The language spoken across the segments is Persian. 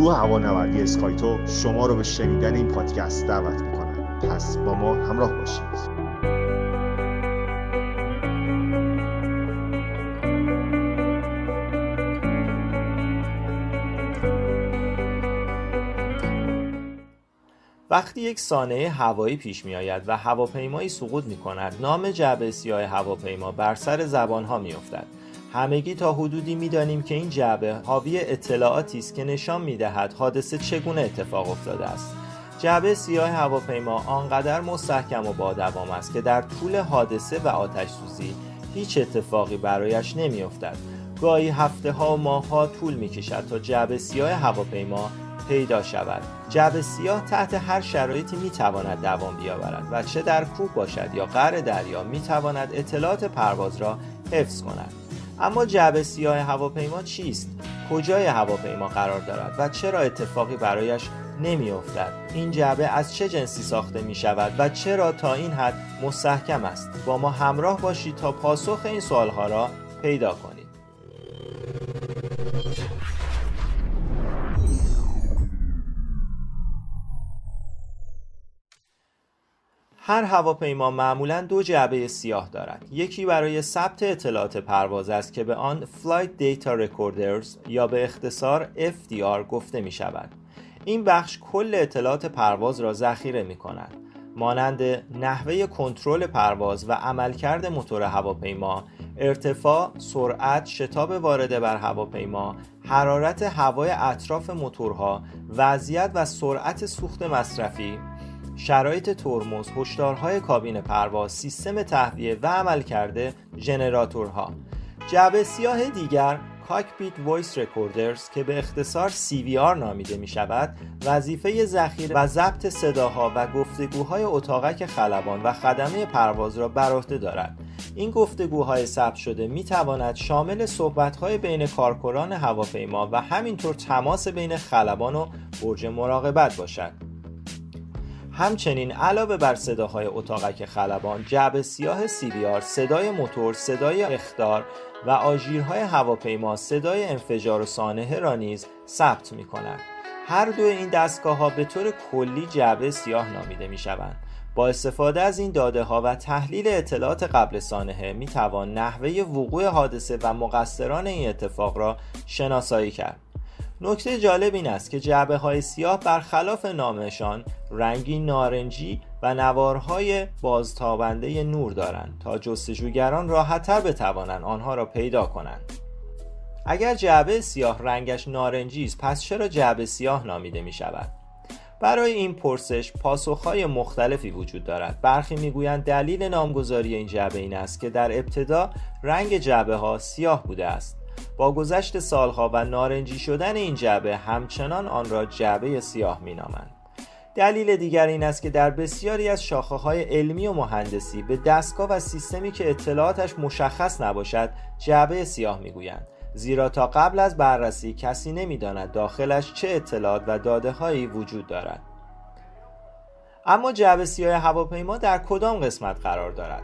گروه هوانوردی اسکایتو شما رو به شنیدن این پادکست دعوت می‌کنن پس با ما همراه باشید وقتی یک سانحه هوایی پیش می آید و هواپیمایی سقوط می کند نام جعبه سیاه هواپیما بر سر زبان ها می افتد. همگی تا حدودی می دانیم که این جعبه حاوی اطلاعاتی است که نشان می دهد حادثه چگونه اتفاق افتاده است. جعبه سیاه هواپیما آنقدر مستحکم و با دوام است که در طول حادثه و آتش سوزی هیچ اتفاقی برایش نمی افتد. گاهی هفته ها و ماه ها طول می کشد تا جعبه سیاه هواپیما پیدا شود. جعب سیاه تحت هر شرایطی می تواند دوام بیاورد و چه در کوه باشد یا قعر دریا می تواند اطلاعات پرواز را حفظ کند. اما جعب سیاه هواپیما چیست؟ کجای هواپیما قرار دارد و چرا اتفاقی برایش نمی افتد این جعبه از چه جنسی ساخته می شود و چرا تا این حد مستحکم است؟ با ما همراه باشید تا پاسخ این سوالها را پیدا کنید هر هواپیما معمولا دو جعبه سیاه دارد. یکی برای ثبت اطلاعات پرواز است که به آن Flight Data Recorders یا به اختصار FDR گفته می شود این بخش کل اطلاعات پرواز را ذخیره می کند مانند نحوه کنترل پرواز و عملکرد موتور هواپیما ارتفاع، سرعت، شتاب وارده بر هواپیما، حرارت هوای اطراف موتورها، وضعیت و سرعت سوخت مصرفی، شرایط ترمز، هشدارهای کابین پرواز، سیستم تهویه و عملکرد ژنراتورها. جعبه سیاه دیگر cockpit voice recorders که به اختصار CVR نامیده می شود وظیفه ذخیره و ضبط صداها و گفتگوهای اتاقک خلبان و خدمه پرواز را بر عهده دارد این گفتگوهای ثبت شده می تواند شامل صحبتهای بین کارکنان هواپیما و همینطور تماس بین خلبان و برج مراقبت باشد همچنین علاوه بر صداهای اتاقک خلبان جعب سیاه سیریار صدای موتور صدای اخدار و آژیرهای هواپیما صدای انفجار و سانحه را نیز ثبت می هر دو این دستگاه ها به طور کلی جعبه سیاه نامیده می شوند با استفاده از این داده ها و تحلیل اطلاعات قبل سانحه می توان نحوه وقوع حادثه و مقصران این اتفاق را شناسایی کرد. نکته جالب این است که جعبه های سیاه برخلاف نامشان رنگی نارنجی و نوارهای بازتابنده نور دارند تا جستجوگران راحتتر بتوانند آنها را پیدا کنند. اگر جعبه سیاه رنگش نارنجی است پس چرا جعبه سیاه نامیده می شود؟ برای این پرسش پاسخهای مختلفی وجود دارد. برخی می‌گویند دلیل نامگذاری این جعبه این است که در ابتدا رنگ جعبه ها سیاه بوده است. با گذشت سالها و نارنجی شدن این جعبه همچنان آن را جعبه سیاه مینامند. دلیل دیگر این است که در بسیاری از شاخه های علمی و مهندسی به دستگاه و سیستمی که اطلاعاتش مشخص نباشد جعبه سیاه می‌گویند. زیرا تا قبل از بررسی کسی نمی‌داند داخلش چه اطلاعات و داده هایی وجود دارد. اما جعبه سیاه هواپیما در کدام قسمت قرار دارد؟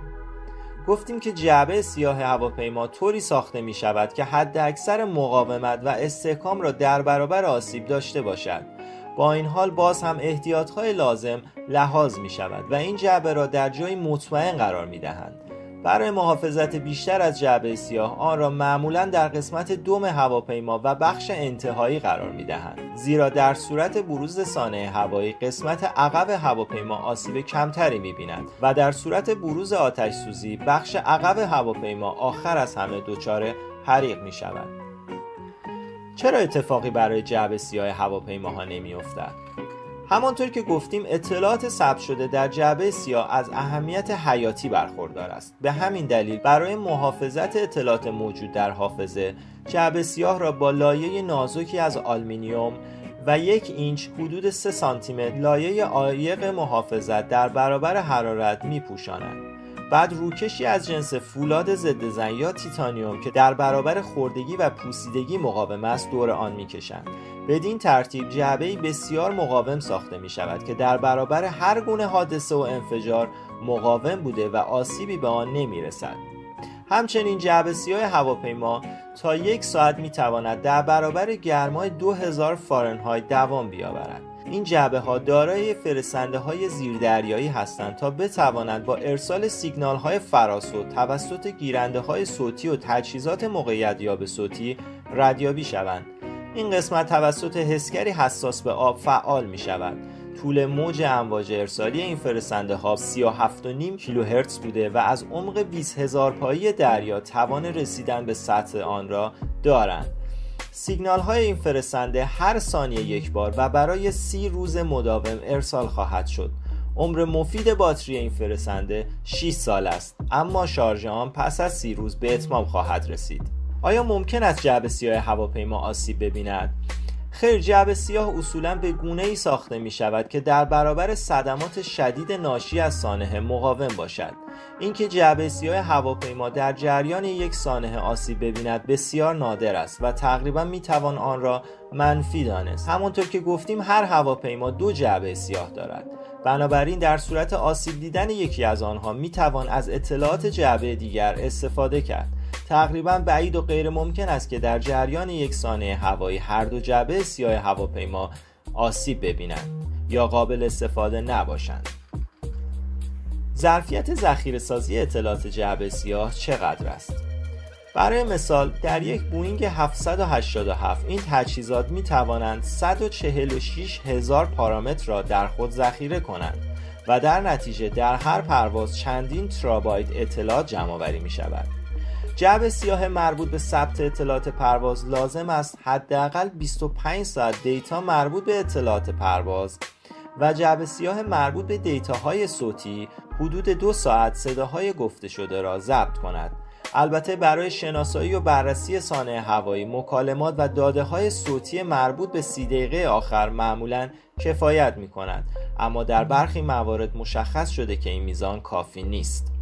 گفتیم که جعبه سیاه هواپیما طوری ساخته می شود که حد اکثر مقاومت و استحکام را در برابر آسیب داشته باشد. با این حال باز هم احتیاط های لازم لحاظ می شود و این جعبه را در جایی مطمئن قرار می دهند. برای محافظت بیشتر از جعبه سیاه آن را معمولا در قسمت دوم هواپیما و بخش انتهایی قرار می دهند زیرا در صورت بروز سانه هوایی قسمت عقب هواپیما آسیب کمتری می بیند و در صورت بروز آتش سوزی بخش عقب هواپیما آخر از همه دچار حریق می شود چرا اتفاقی برای جعبه سیاه هواپیماها نمی افتد؟ همانطور که گفتیم اطلاعات ثبت شده در جعبه سیاه از اهمیت حیاتی برخوردار است به همین دلیل برای محافظت اطلاعات موجود در حافظه جعبه سیاه را با لایه نازکی از آلمینیوم و یک اینچ حدود 3 سانتیمتر لایه عایق محافظت در برابر حرارت می پوشانند. بعد روکشی از جنس فولاد ضد زن یا تیتانیوم که در برابر خوردگی و پوسیدگی مقاوم است دور آن می‌کشند بدین ترتیب جعبه بسیار مقاوم ساخته می شود که در برابر هر گونه حادثه و انفجار مقاوم بوده و آسیبی به آن نمی رسد. همچنین جعبه سیاه هواپیما تا یک ساعت می تواند در برابر گرمای 2000 فارنهایت دوام بیاورد این جعبه ها دارای فرستنده های زیردریایی هستند تا بتوانند با ارسال سیگنال های فراسو توسط گیرنده های صوتی و تجهیزات موقعیت یاب صوتی ردیابی شوند. این قسمت توسط حسگری حساس به آب فعال می شود طول موج امواج ارسالی این فرستنده ها 37.5 کیلوهرتز بوده و از عمق 20 هزار پایی دریا توان رسیدن به سطح آن را دارند. سیگنال های این فرستنده هر ثانیه یک بار و برای سی روز مداوم ارسال خواهد شد. عمر مفید باتری این فرستنده 6 سال است اما شارژ آن پس از سی روز به اتمام خواهد رسید. آیا ممکن است جعبه سیاه هواپیما آسیب ببیند؟ خیر جعبه سیاه اصولا به گونه ای ساخته می شود که در برابر صدمات شدید ناشی از سانحه مقاوم باشد. اینکه جعبه سیاه هواپیما در جریان یک سانحه آسیب ببیند بسیار نادر است و تقریبا می توان آن را منفی دانست. همانطور که گفتیم هر هواپیما دو جعبه سیاه دارد. بنابراین در صورت آسیب دیدن یکی از آنها می توان از اطلاعات جعبه دیگر استفاده کرد. تقریبا بعید و غیر ممکن است که در جریان یک سانحه هوایی هر دو جعبه سیاه هواپیما آسیب ببینند یا قابل استفاده نباشند ظرفیت ذخیره سازی اطلاعات جعبه سیاه چقدر است برای مثال در یک بوینگ 787 این تجهیزات می توانند 146 هزار پارامتر را در خود ذخیره کنند و در نتیجه در هر پرواز چندین ترابایت اطلاعات جمع آوری می شود. جعب سیاه مربوط به ثبت اطلاعات پرواز لازم است. حداقل 25 ساعت دیتا مربوط به اطلاعات پرواز و جعب سیاه مربوط به دیتاهای صوتی حدود دو ساعت صداهای گفته شده را ضبط کند. البته برای شناسایی و بررسی سانه هوایی مکالمات و داده های صوتی مربوط به سی دقیقه آخر معمولا کفایت می کند اما در برخی موارد مشخص شده که این میزان کافی نیست.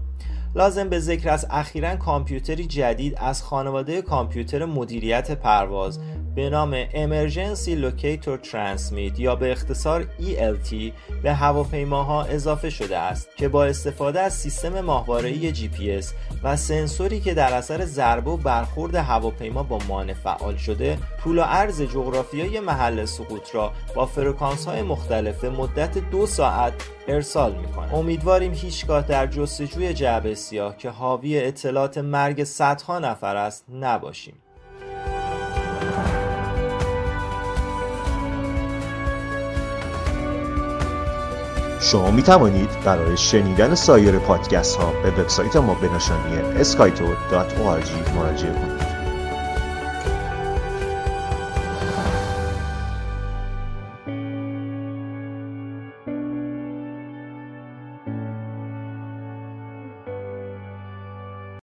لازم به ذکر است اخیرا کامپیوتری جدید از خانواده کامپیوتر مدیریت پرواز به نام Emergency Locator Transmit یا به اختصار ELT به هواپیماها اضافه شده است که با استفاده از سیستم ماهواره‌ای GPS و سنسوری که در اثر ضربه و برخورد هواپیما با مانع فعال شده طول و عرض جغرافیایی محل سقوط را با فرکانس های مختلف مدت دو ساعت ارسال می‌کنه امیدواریم هیچگاه در جستجوی جعبه سیاه که حاوی اطلاعات مرگ صدها نفر است نباشیم. شما می توانید برای شنیدن سایر پادکست ها به وبسایت ما به نشانی اسکایتو.org مراجعه کنید.